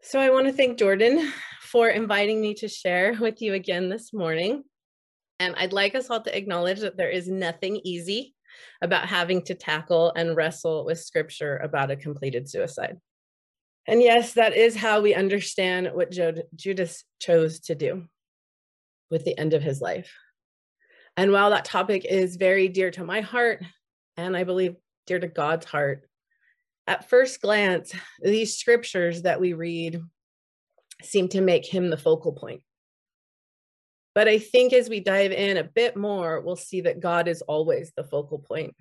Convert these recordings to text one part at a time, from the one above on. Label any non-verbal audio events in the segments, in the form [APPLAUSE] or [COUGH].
So I want to thank Jordan for inviting me to share with you again this morning. And I'd like us all to acknowledge that there is nothing easy about having to tackle and wrestle with scripture about a completed suicide. And yes, that is how we understand what Judas chose to do with the end of his life. And while that topic is very dear to my heart, and I believe dear to God's heart, at first glance, these scriptures that we read seem to make him the focal point. But I think as we dive in a bit more, we'll see that God is always the focal point,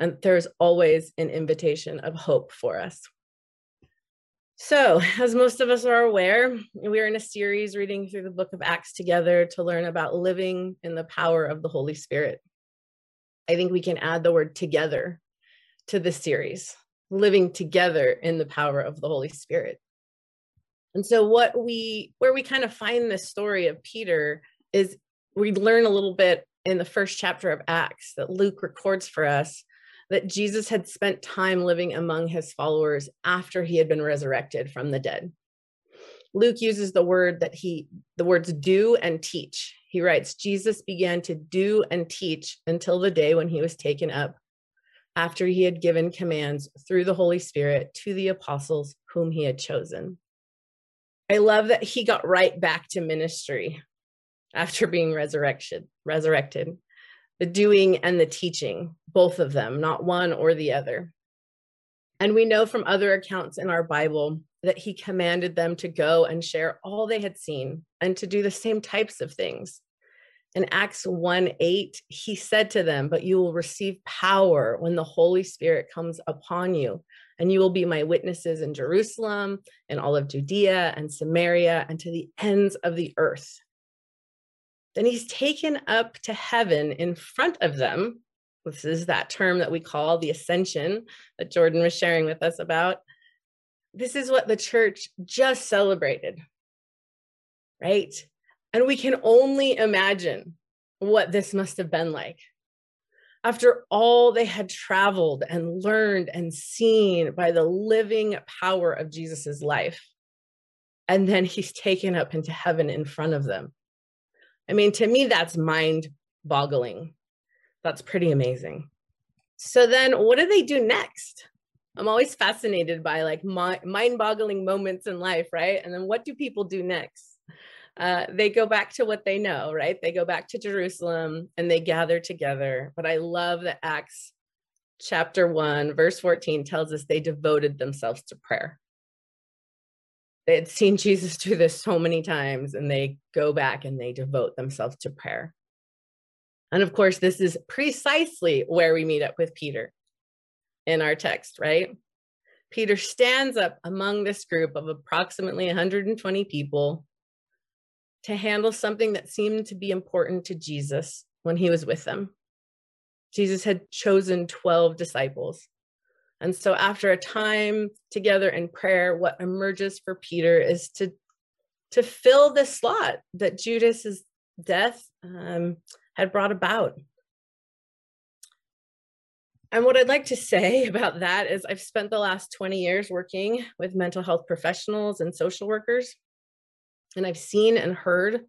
and there's always an invitation of hope for us. So, as most of us are aware, we're in a series reading through the book of Acts together to learn about living in the power of the Holy Spirit. I think we can add the word together to this series living together in the power of the Holy Spirit. And so what we where we kind of find the story of Peter is we learn a little bit in the first chapter of Acts that Luke records for us that Jesus had spent time living among his followers after he had been resurrected from the dead. Luke uses the word that he the words do and teach. He writes Jesus began to do and teach until the day when he was taken up after he had given commands through the Holy Spirit to the apostles whom he had chosen. I love that he got right back to ministry after being resurrected, resurrected. The doing and the teaching, both of them, not one or the other. And we know from other accounts in our Bible that he commanded them to go and share all they had seen and to do the same types of things in Acts 1 8, he said to them, But you will receive power when the Holy Spirit comes upon you, and you will be my witnesses in Jerusalem and all of Judea and Samaria and to the ends of the earth. Then he's taken up to heaven in front of them. This is that term that we call the ascension that Jordan was sharing with us about. This is what the church just celebrated, right? And we can only imagine what this must have been like. After all they had traveled and learned and seen by the living power of Jesus's life. And then he's taken up into heaven in front of them. I mean, to me, that's mind boggling. That's pretty amazing. So then what do they do next? I'm always fascinated by like mind boggling moments in life, right? And then what do people do next? Uh, they go back to what they know, right? They go back to Jerusalem and they gather together. But I love that Acts chapter 1, verse 14 tells us they devoted themselves to prayer. They had seen Jesus do this so many times, and they go back and they devote themselves to prayer. And of course, this is precisely where we meet up with Peter in our text, right? Peter stands up among this group of approximately 120 people to handle something that seemed to be important to Jesus when he was with them. Jesus had chosen 12 disciples. And so, after a time together in prayer, what emerges for Peter is to, to fill the slot that Judas's death um, had brought about. And what I'd like to say [LAUGHS] about that is, I've spent the last 20 years working with mental health professionals and social workers. And I've seen and heard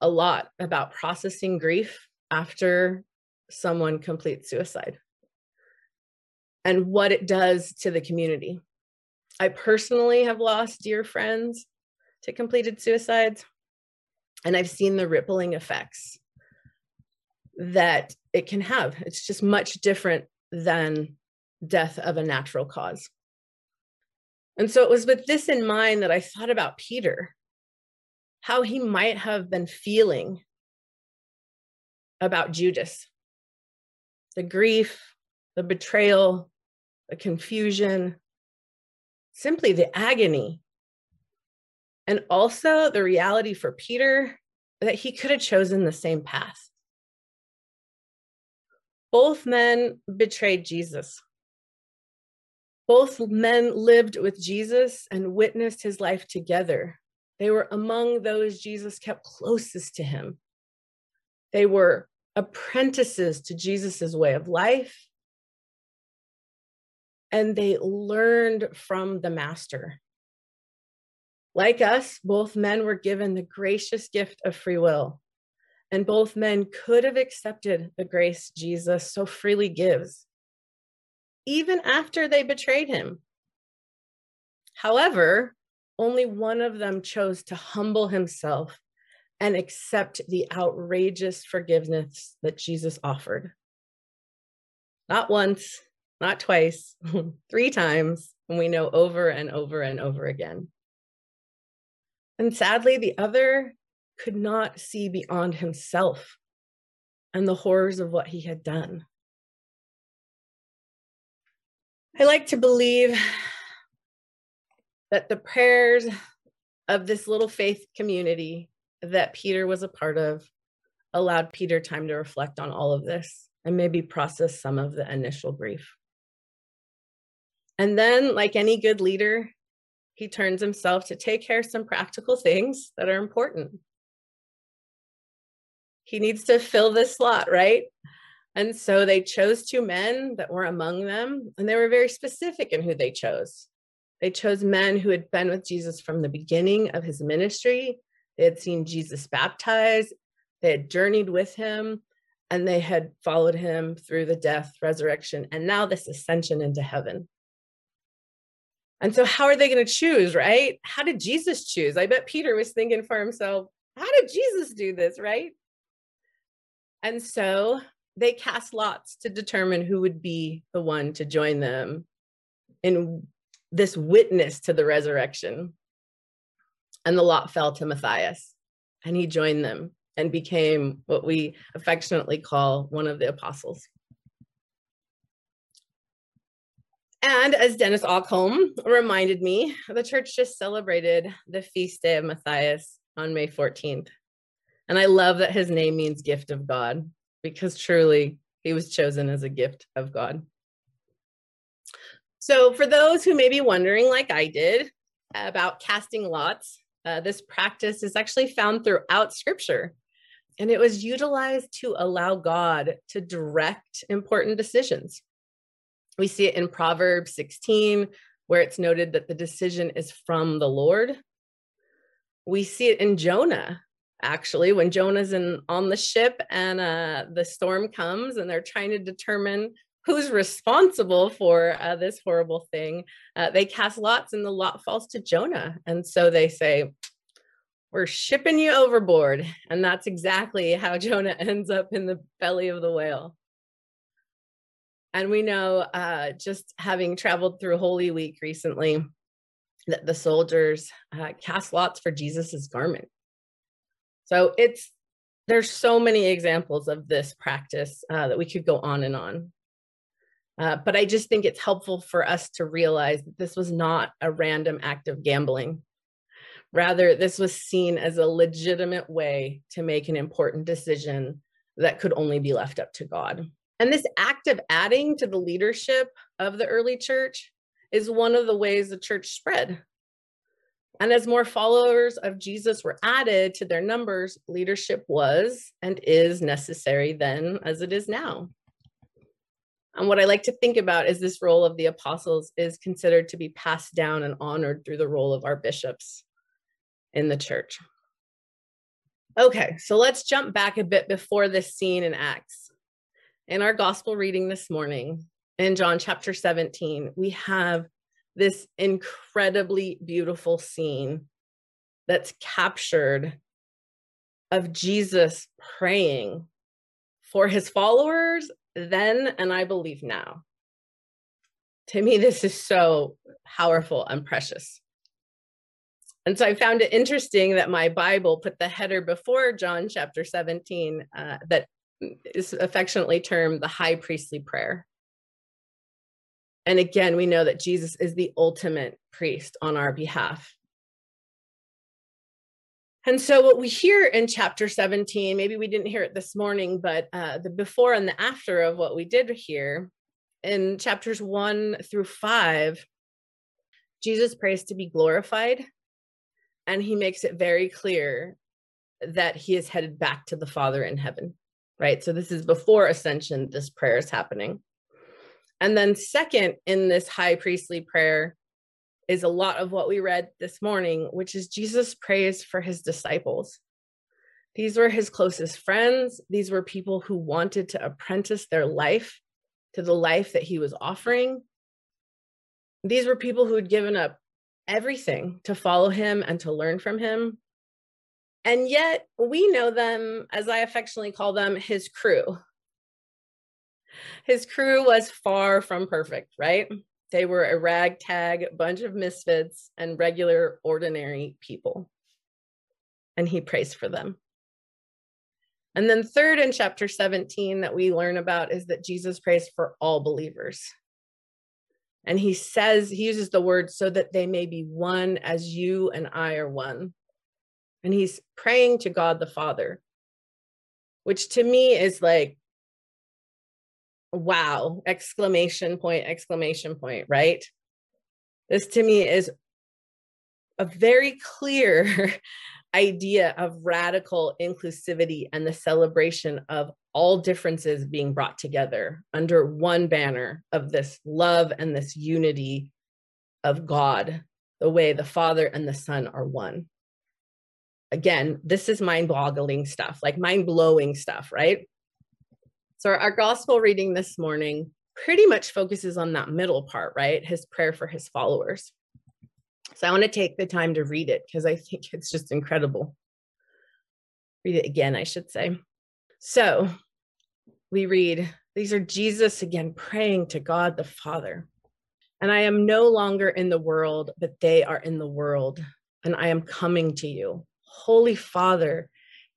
a lot about processing grief after someone completes suicide and what it does to the community. I personally have lost dear friends to completed suicides, and I've seen the rippling effects that it can have. It's just much different than death of a natural cause. And so it was with this in mind that I thought about Peter how he might have been feeling about Judas the grief, the betrayal, the confusion, simply the agony. And also the reality for Peter that he could have chosen the same path. Both men betrayed Jesus. Both men lived with Jesus and witnessed his life together. They were among those Jesus kept closest to him. They were apprentices to Jesus's way of life. And they learned from the master. Like us, both men were given the gracious gift of free will, and both men could have accepted the grace Jesus so freely gives, even after they betrayed him. However, only one of them chose to humble himself and accept the outrageous forgiveness that Jesus offered. Not once, not twice, [LAUGHS] three times, and we know over and over and over again. And sadly, the other could not see beyond himself and the horrors of what he had done. I like to believe that the prayers of this little faith community that Peter was a part of allowed Peter time to reflect on all of this and maybe process some of the initial grief. And then, like any good leader, he turns himself to take care of some practical things that are important. He needs to fill this slot, right? And so they chose two men that were among them, and they were very specific in who they chose. They chose men who had been with Jesus from the beginning of his ministry. They had seen Jesus baptized, they had journeyed with him, and they had followed him through the death, resurrection, and now this ascension into heaven. And so, how are they going to choose, right? How did Jesus choose? I bet Peter was thinking for himself, how did Jesus do this, right? And so they cast lots to determine who would be the one to join them in this witness to the resurrection. And the lot fell to Matthias, and he joined them and became what we affectionately call one of the apostles. And as Dennis Okholm reminded me, the church just celebrated the feast day of Matthias on May 14th. And I love that his name means gift of God because truly he was chosen as a gift of God. So, for those who may be wondering, like I did, about casting lots, uh, this practice is actually found throughout scripture. And it was utilized to allow God to direct important decisions. We see it in Proverbs 16, where it's noted that the decision is from the Lord. We see it in Jonah, actually, when Jonah's in on the ship and uh, the storm comes and they're trying to determine who's responsible for uh, this horrible thing. Uh, they cast lots and the lot falls to Jonah. And so they say, We're shipping you overboard. And that's exactly how [LAUGHS] Jonah ends up in the belly of the whale. And we know, uh, just having traveled through Holy Week recently, that the soldiers uh, cast lots for Jesus's garment. So it's there's so many examples of this practice uh, that we could go on and on. Uh, but I just think it's helpful for us to realize that this was not a random act of gambling. Rather, this was seen as a legitimate way to make an important decision that could only be left up to God. And this act of adding to the leadership of the early church is one of the ways the church spread. And as more followers of Jesus were added to their numbers, leadership was and is necessary then as it is now. And what I like to think about is this role of the apostles is considered to be passed down and honored through the role of our bishops in the church. Okay, so let's jump back a bit before this scene in Acts. In our gospel reading this morning, in John chapter 17, we have this incredibly beautiful scene that's captured of Jesus praying for his followers then and I believe now. To me, this is so powerful and precious. And so I found it interesting that my Bible put the header before John chapter 17 uh, that is affectionately termed the high priestly prayer. And again, we know that Jesus is the ultimate priest on our behalf. And so, what we hear in chapter 17, maybe we didn't hear it this morning, but uh, the before and the after of what we did here in chapters one through five, Jesus prays to be glorified. And he makes it very clear that he is headed back to the Father in heaven, right? So, this is before ascension, this prayer is happening. And then, second, in this high priestly prayer, is a lot of what we read this morning, which is Jesus prays for his disciples. These were his closest friends. These were people who wanted to apprentice their life to the life that he was offering. These were people who had given up everything to follow him and to learn from him. And yet we know them, as I affectionately call them, his crew. His crew was far from perfect, right? They were a ragtag bunch of misfits and regular, ordinary people. And he prays for them. And then, third in chapter 17 that we learn about is that Jesus prays for all believers. And he says, he uses the word so that they may be one as you and I are one. And he's praying to God the Father, which to me is like, wow, exclamation point, exclamation point, right? This to me is a very clear [LAUGHS] idea of radical inclusivity and the celebration of all differences being brought together under one banner of this love and this unity of God, the way the Father and the Son are one. Again, this is mind boggling stuff, like mind blowing stuff, right? So, our gospel reading this morning pretty much focuses on that middle part, right? His prayer for his followers. So I want to take the time to read it because I think it's just incredible. Read it again, I should say. So we read, These are Jesus again praying to God the Father. And I am no longer in the world, but they are in the world, and I am coming to you. Holy Father,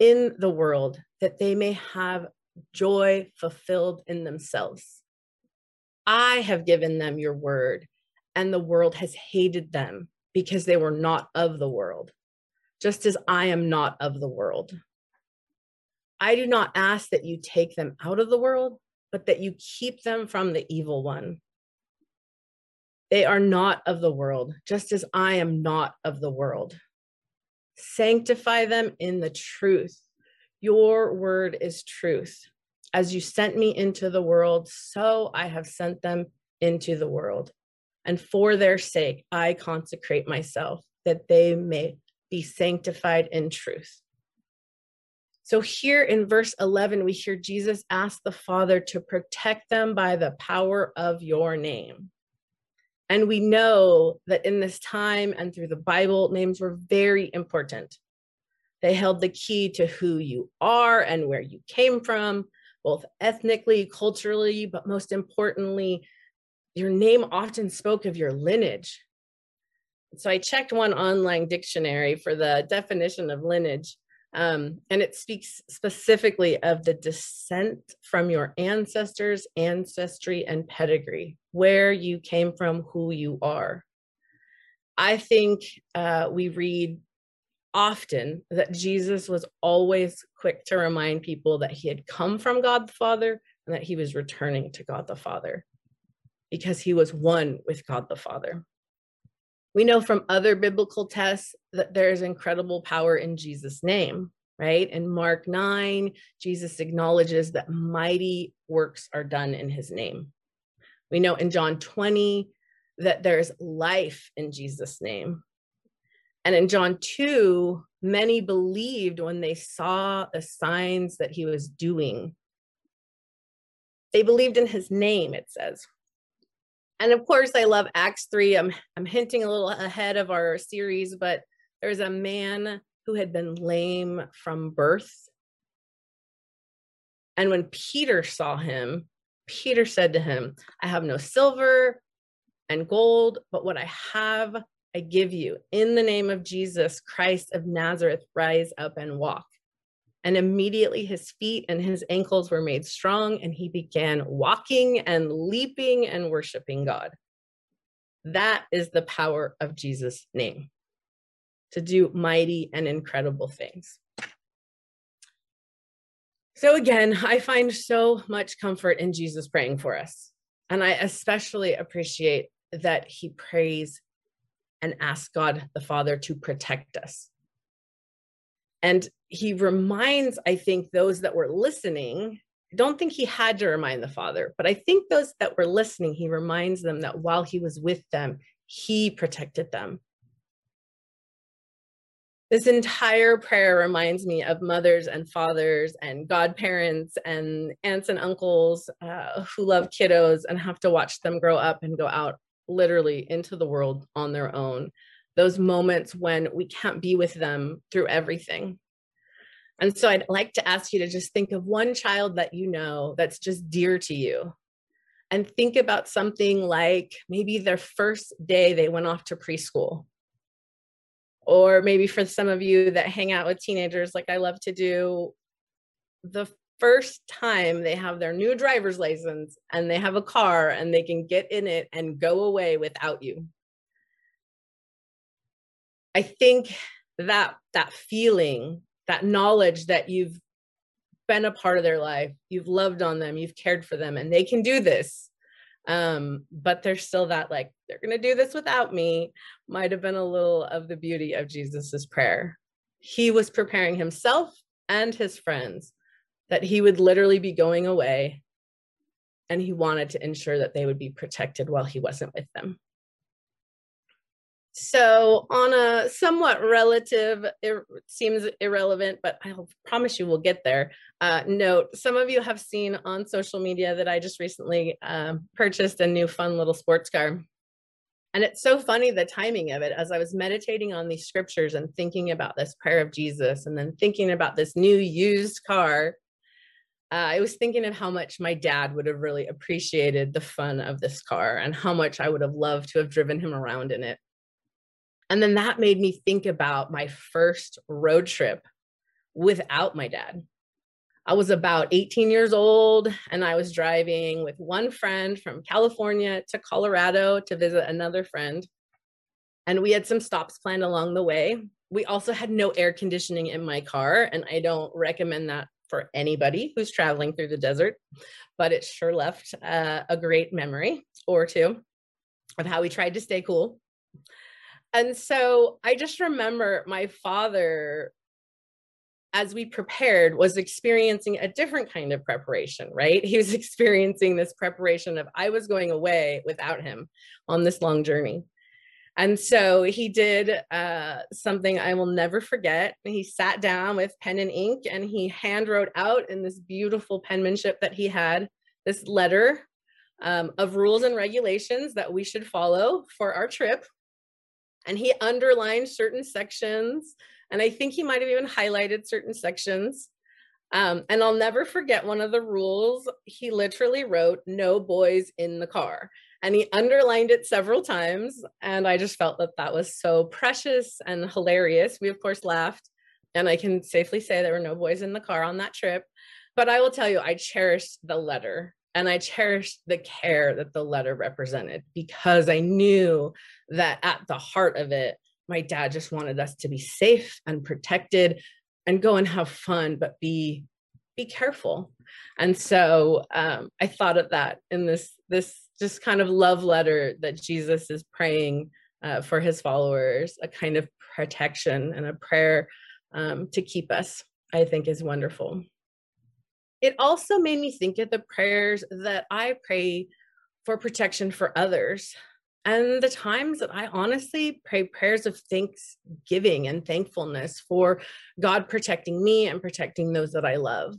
in the world that they may have joy fulfilled in themselves. I have given them your word and the world has hated them because they were not of the world, just as I am not of the world. I do not ask that you take them out of the world, but that you keep them from the evil one. They are not of the world, just as I am not of the world. Sanctify them in the truth. Your word is truth. As you sent me into the world, so I have sent them into the world and for their sake I consecrate myself, that they may be sanctified in truth. So, here in verse 11, we hear Jesus ask the Father to protect them by the power of your name. And we know that in this time and through the Bible, names were very important. They held the key to who you are and where you came from, both ethnically, culturally, but most importantly, your name often spoke of your lineage. So I checked one online dictionary for the definition of lineage, um, and it speaks specifically of the descent from your ancestors, ancestry, and pedigree, where you came from, who you are. I think uh, we read often that Jesus was always quick to remind people that he had come from God the Father and that he was returning to God the Father because he was one with God the Father. We know from other biblical texts that there is incredible power in Jesus' name, right? In Mark 9, Jesus acknowledges that mighty works are done in his name. We know in John 20 that there's life in Jesus' name. And in John 2, many believed when they saw the signs that he was doing. They believed in his name, it says. And of course, I love Acts 3. I'm, I'm hinting a little ahead of our series, but there's a man who had been lame from birth. And when Peter saw him, Peter said to him, I have no silver and gold, but what I have, I give you. In the name of Jesus Christ of Nazareth, rise up and walk. And immediately his feet and his ankles were made strong, and he began walking and leaping and worshiping God. That is the power of Jesus' name to do mighty and incredible things. So, again, I find so much comfort in Jesus praying for us. And I especially appreciate that he prays and asks God the Father to protect us. And he reminds, I think, those that were listening. Don't think he had to remind the Father, but I think those that were listening, he reminds them that while he was with them, he protected them. This entire prayer reminds me of mothers and fathers and godparents and aunts and uncles uh, who love kiddos and have to watch them grow up and go out literally into the world on their own. Those moments when we can't be with them through everything. And so I'd like to ask you to just think of one child that you know that's just dear to you. And think about something like maybe their first day they went off to preschool. Or maybe for some of you that hang out with teenagers, like I love to do, the first time they have their new driver's license and they have a car and they can get in it and go away without you. I think that that feeling, that knowledge that you've been a part of their life, you've loved on them, you've cared for them, and they can do this. Um, but there's still that like, they're gonna do this without me, might have been a little of the beauty of Jesus's prayer. He was preparing himself and his friends that he would literally be going away and he wanted to ensure that they would be protected while he wasn't with them. So, on a somewhat relative, it seems irrelevant, but I promise you we'll get there. Uh, note some of you have seen on social media that I just recently uh, purchased a new fun little sports car. And it's so funny the timing of it as I was meditating on these scriptures and thinking about this prayer of Jesus and then thinking about this new used car uh, I was thinking of how much my dad would have really appreciated the fun of this car and how much I would have loved to have driven him around in it. And then that made me think about my first road trip without my dad. I was about 18 years old and I was driving with one friend from California to Colorado to visit another friend. And we had some stops planned along the way. We also had no air conditioning in my car, and I don't recommend that for anybody who's traveling through the desert, but it sure left uh, a great memory or two of how we tried to stay cool. And so I just remember my father, as we prepared, was experiencing a different kind of preparation, right? He was [LAUGHS] experiencing this preparation of I was going away without him on this long journey. And so he did uh, something I will never forget. He sat down with pen and ink and he hand wrote out in this beautiful penmanship that he had this letter um, of rules and regulations that we should follow for our trip. And he underlined certain sections. And I think he might have even highlighted certain sections. Um, and I'll never forget one of the rules. He literally wrote, No boys in the car and he underlined it several times and i just felt that that was so precious and hilarious we of course laughed and i can safely say there were no boys in the car on that trip but i will tell you i cherished the letter and i cherished the care that the letter represented because i knew that at the heart of it my dad just wanted us to be safe and protected and go and have fun but be be careful and so um, i thought of that in this this just kind of love letter that Jesus is praying uh, for his followers, a kind of protection and a prayer um, to keep us, I think is wonderful. It also made me think of the prayers that I pray for protection for others and the times that I honestly pray prayers of thanksgiving and thankfulness for God protecting me and protecting those that I love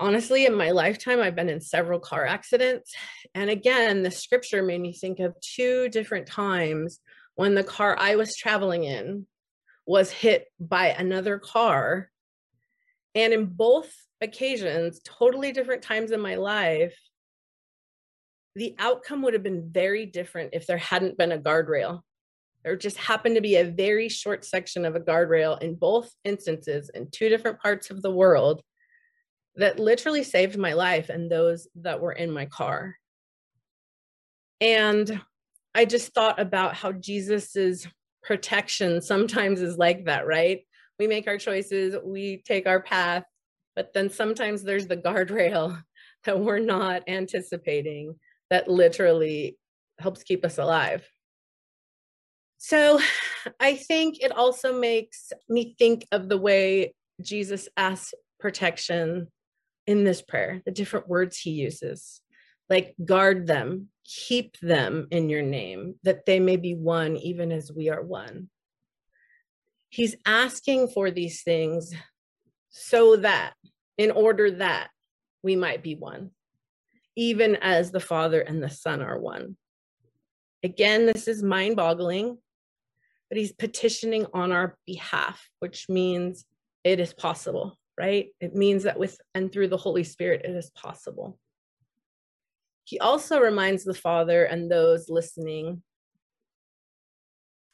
honestly, in my lifetime, I've been in several car accidents. And again, the scripture made me think of two different times when the car I was traveling in was hit by another car. And in both occasions, totally different times in my life, the outcome would have been very different if there hadn't been a guardrail. There just happened to be a very short section of a guardrail in both instances in two different parts of the world that literally saved my life and those that were in my car. And I just thought about how Jesus's protection sometimes is like that, right? We make our choices, we take our path, but then sometimes there's the guardrail [LAUGHS] that we're not anticipating that literally helps keep us alive. So I think it also makes me think of the way Jesus asks protection in this prayer, the different words he uses, like guard them, keep them in your name, that they may be one, even as we are one. He's asking for these things so that, in order that we might be one, even as the Father and the Son are one. Again, this is mind boggling, but he's petitioning on our behalf, which means it is possible, right? It means that with and through the Holy Spirit, it is possible. He also reminds the Father and those listening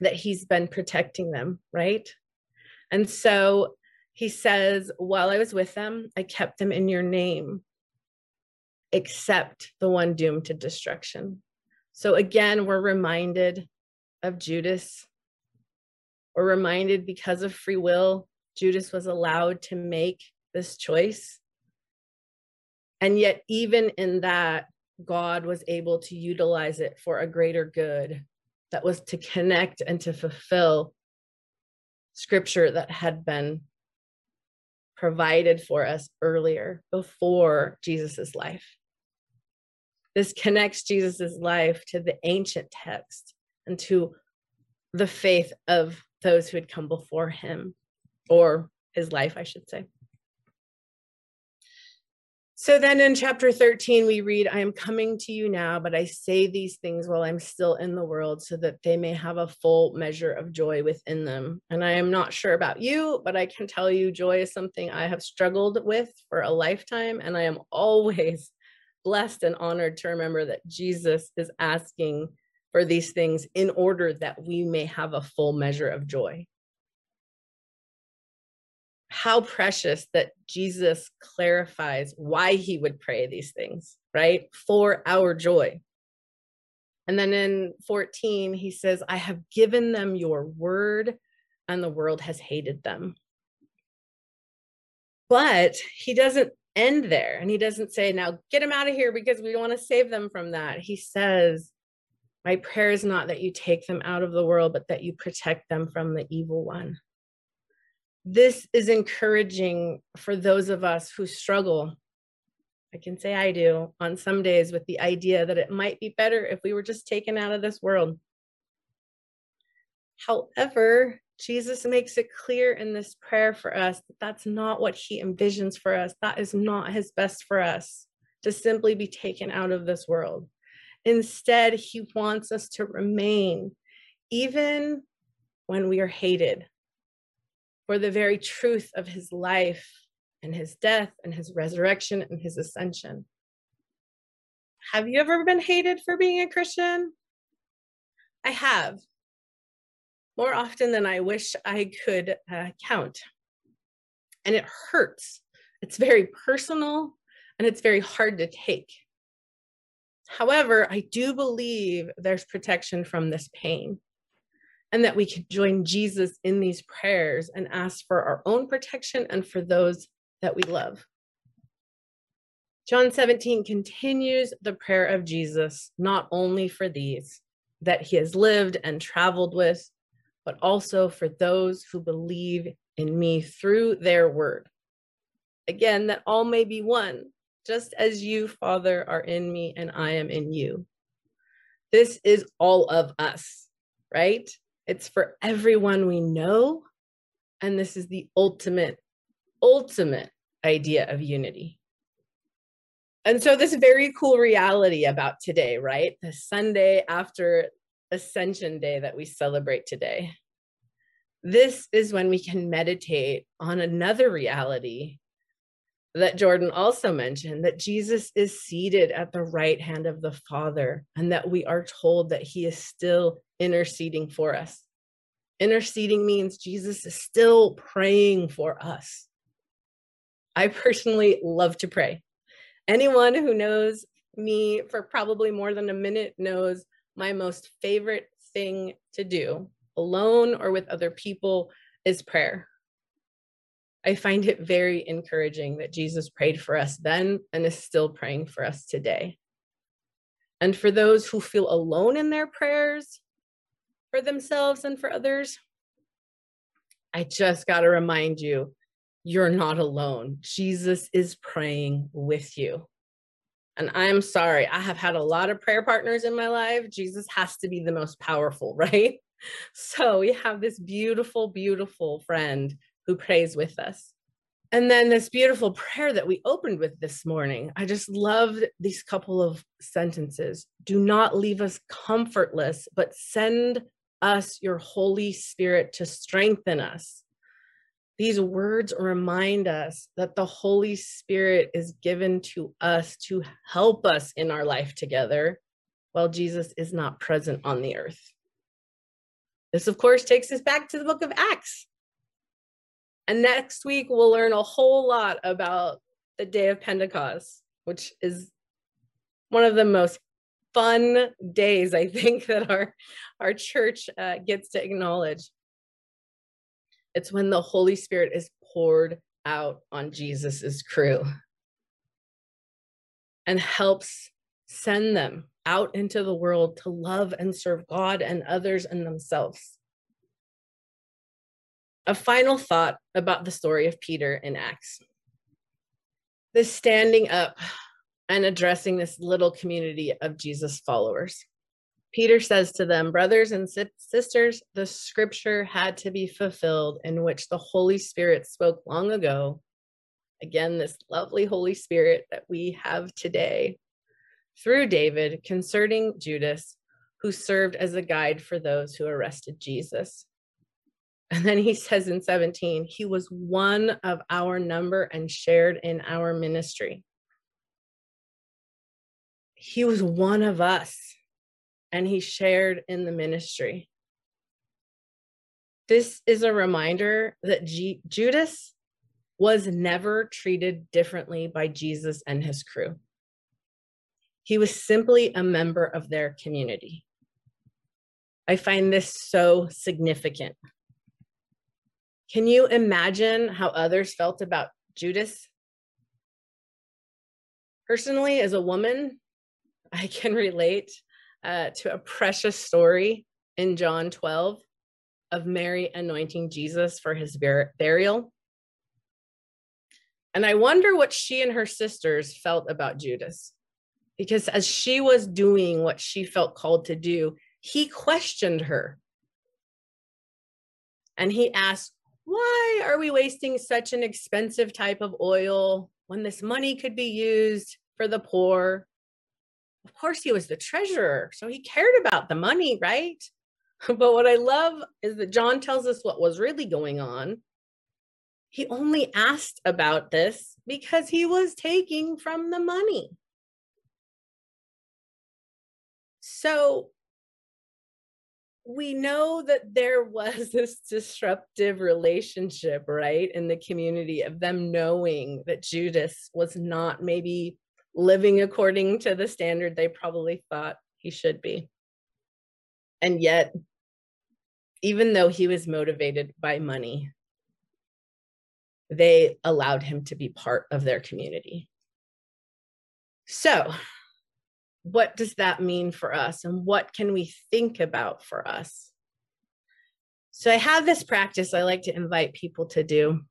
that he's been protecting them, right? And so he says, While I was with them, I kept them in your name, except the one doomed to destruction. So again, we're reminded of Judas. We're reminded because of free will, Judas was allowed to make this choice. And yet, even in that, God was able to utilize it for a greater good that was to connect and to fulfill scripture that had been provided for us earlier before Jesus's life. This connects Jesus's life to the ancient text and to the faith of those who had come before him, or his life, I should say. So then in chapter 13, we read, I am coming to you now, but I say these things while I'm still in the world so that they may have a full measure of joy within them. And I am not sure about you, but I can tell you joy is something I have struggled with for a lifetime. And I am always [LAUGHS] blessed and honored to remember that Jesus is asking for these things in order that we may have a full measure of joy. How precious that Jesus clarifies why he would pray these things, right? For our joy. And then in 14, he says, I have given them your word, and the world has hated them. But he doesn't end there. And he doesn't say, now get them out of here because we want to save them from that. He says, My prayer is not that you take them out of the world, but that you protect them from the evil one. This is encouraging for those of us who struggle. I can say I do on some days with the idea that it might be better if we were just taken out of this world. However, Jesus makes it clear in this prayer for us that that's not what he envisions for us. That is not his best for us to simply be taken out of this world. Instead, he wants us to remain, even when we are hated, for the very truth of his life and his death and his resurrection and his ascension. Have you ever been hated for being a Christian? I have more often than I wish I could uh, count. And it hurts. It's very personal and it's very hard to take. However, I do believe there's protection from this pain and that we can join Jesus in these prayers and ask for our own protection and for those that we love. John 17 continues the prayer of Jesus, not only for these that he has lived and traveled with, but also for those who believe in me through their word. Again, that all may be one, just as you, Father, are in me and I am in you. This is all of us, right? It's for everyone we know. And this is the ultimate, ultimate idea of unity. And so, this very cool reality about today, right? The Sunday after Ascension Day that we celebrate today. This is when we can meditate on another reality that Jordan also mentioned that Jesus is seated at the right hand of the Father, and that we are told that he is still interceding for us. Interceding means Jesus is still praying for us. I personally love to pray. Anyone who knows me for probably more than a minute knows my most favorite thing to do, alone or with other people, is prayer. I find it very encouraging that Jesus prayed for us then and is still praying for us today. And for those who feel alone in their prayers for themselves and for others, I just got to remind you you're not alone. Jesus is praying with you. And I'm sorry, I have had a lot of prayer partners in my life. Jesus has to be the most powerful, [LAUGHS] right? So we have this beautiful, beautiful friend who prays with us. And then this beautiful prayer that we opened with this morning. I just love these couple of sentences. Do not leave us comfortless, but send us your Holy Spirit to strengthen us. These words remind us that the Holy Spirit is given to us to help us in our life together while Jesus is not present on the earth. This, of course, takes us back to the book of Acts. And next week, we'll learn a whole lot about the day of Pentecost, which is one of the most fun days, I think, [LAUGHS] that our, our church uh, gets to acknowledge. It's when the Holy Spirit is poured out on Jesus's crew and helps send them out into the world to love and serve God and others and themselves. A final thought about the story of Peter in Acts. This standing up and addressing this little community of Jesus followers. Peter says to them, Brothers and sisters, the scripture had to be fulfilled in which the Holy Spirit spoke long ago. Again, this lovely Holy Spirit that we have today through David concerning Judas, who served as a guide for those who arrested Jesus. And then he says in 17, he was one of our number and shared in our ministry. He was one of us and he shared in the ministry. This is a reminder that G- Judas was never treated differently by Jesus and his crew. He was simply a member of their community. I find this so significant. Can you imagine how others felt about Judas? Personally, as a woman, [LAUGHS] I can relate uh, to a precious story in John 12 of Mary anointing Jesus for his bur- burial. And I wonder what she and her sisters felt about Judas because as she was doing what she felt called to do, he questioned her. And he asked, Why are we wasting such an expensive type of oil when this money could be used for the poor? Of course, he was the treasurer, so he cared about the money, right? [LAUGHS] But what I love is that John tells us what was really going on. He only asked about this because he was taking from the money. So we know that there was [LAUGHS] this disruptive relationship, right, in the community of them knowing that Judas was not maybe living according to the standard they probably thought he should be. And yet, even though he was motivated by money, they allowed him to be part of their community. So, what does that mean for us? And what can we think about for us? So i have this practice i like to invite people to do.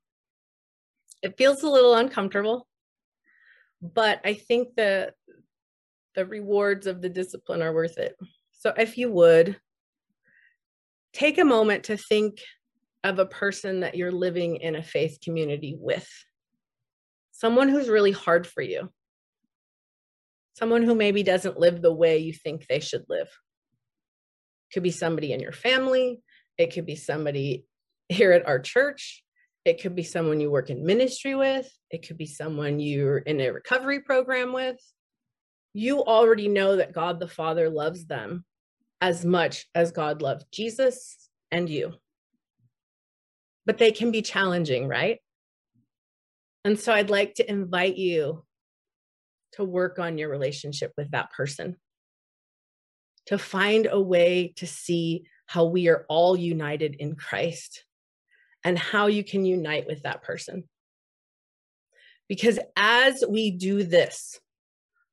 It feels a little uncomfortable but i think the the rewards of the discipline are worth it. So if you would take a moment to think of a person that you're living in a faith community with. Someone who's really hard for you someone who maybe doesn't live the way you think they should live. It could be somebody in your family, it could be somebody here at our church, it could be someone you work in ministry with, it could be someone you're in a recovery program with. You already know that God the Father loves them as much as God loved Jesus and you. But they can be challenging, right? And so I'd like to invite you to work on your relationship with that person. to find a way to see how we are all united in Christ and how you can unite with that person. Because as we do this,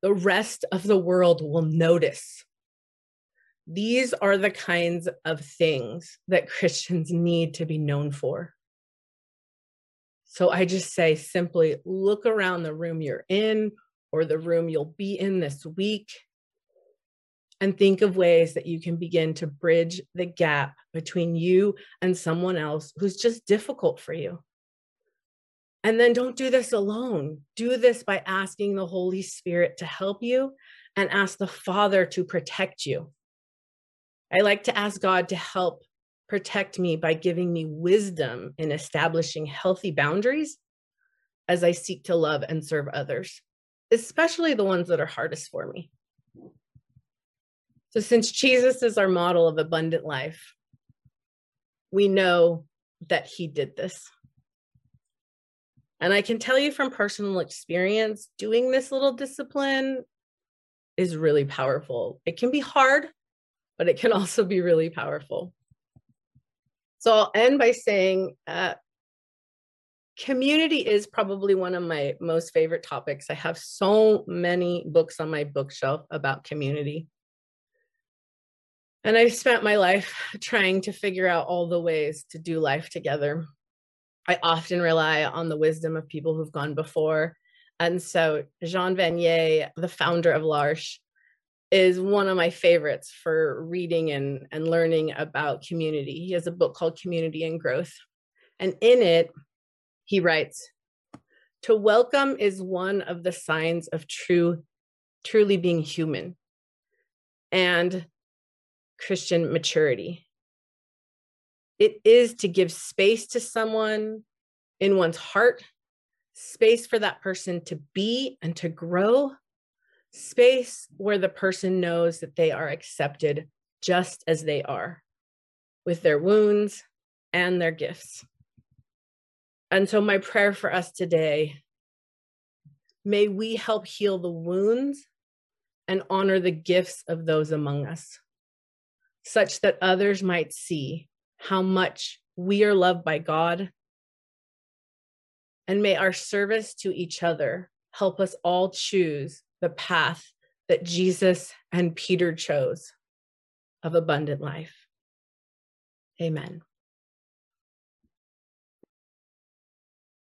the rest of the world will notice. These are the kinds of things that Christians need to be known for. So I just say simply look around the room you're in or the room you'll be in this week and think of ways that you can begin to bridge the gap between you and someone else who's just difficult for you. And then don't do this alone. Do this by asking the Holy Spirit to help you and ask the Father to protect you. I like to ask God to help protect me by giving me wisdom in establishing healthy boundaries as I seek to love and serve others, especially the ones that are hardest for me. So, since Jesus is our model of abundant life, we know that he did this. And I can tell you from personal experience, doing this little discipline is really powerful. It can be hard, but it can also be really powerful. So I'll end by saying uh, community is probably one of my most favorite topics. I have so many books on my bookshelf about community. And I've spent my life [LAUGHS] trying to figure out all the ways to do life together. I often rely on the wisdom of people who've gone before. And so Jean Vanier, the founder of L'Arche, is one of my favorites for reading and, and learning about community. He has a book called Community and Growth. And in it, he writes, to welcome is one of the signs of true, truly being human and Christian maturity. It is to give space to someone in one's heart, space for that person to be and to grow, space where the person knows that they are accepted just as they are, with their wounds and their gifts. And so, my prayer for us today may we help heal the wounds and honor the gifts of those among us, such that others might see how much we are loved by God. And may our service to each other help us all choose the path that Jesus and Peter chose of abundant life. Amen.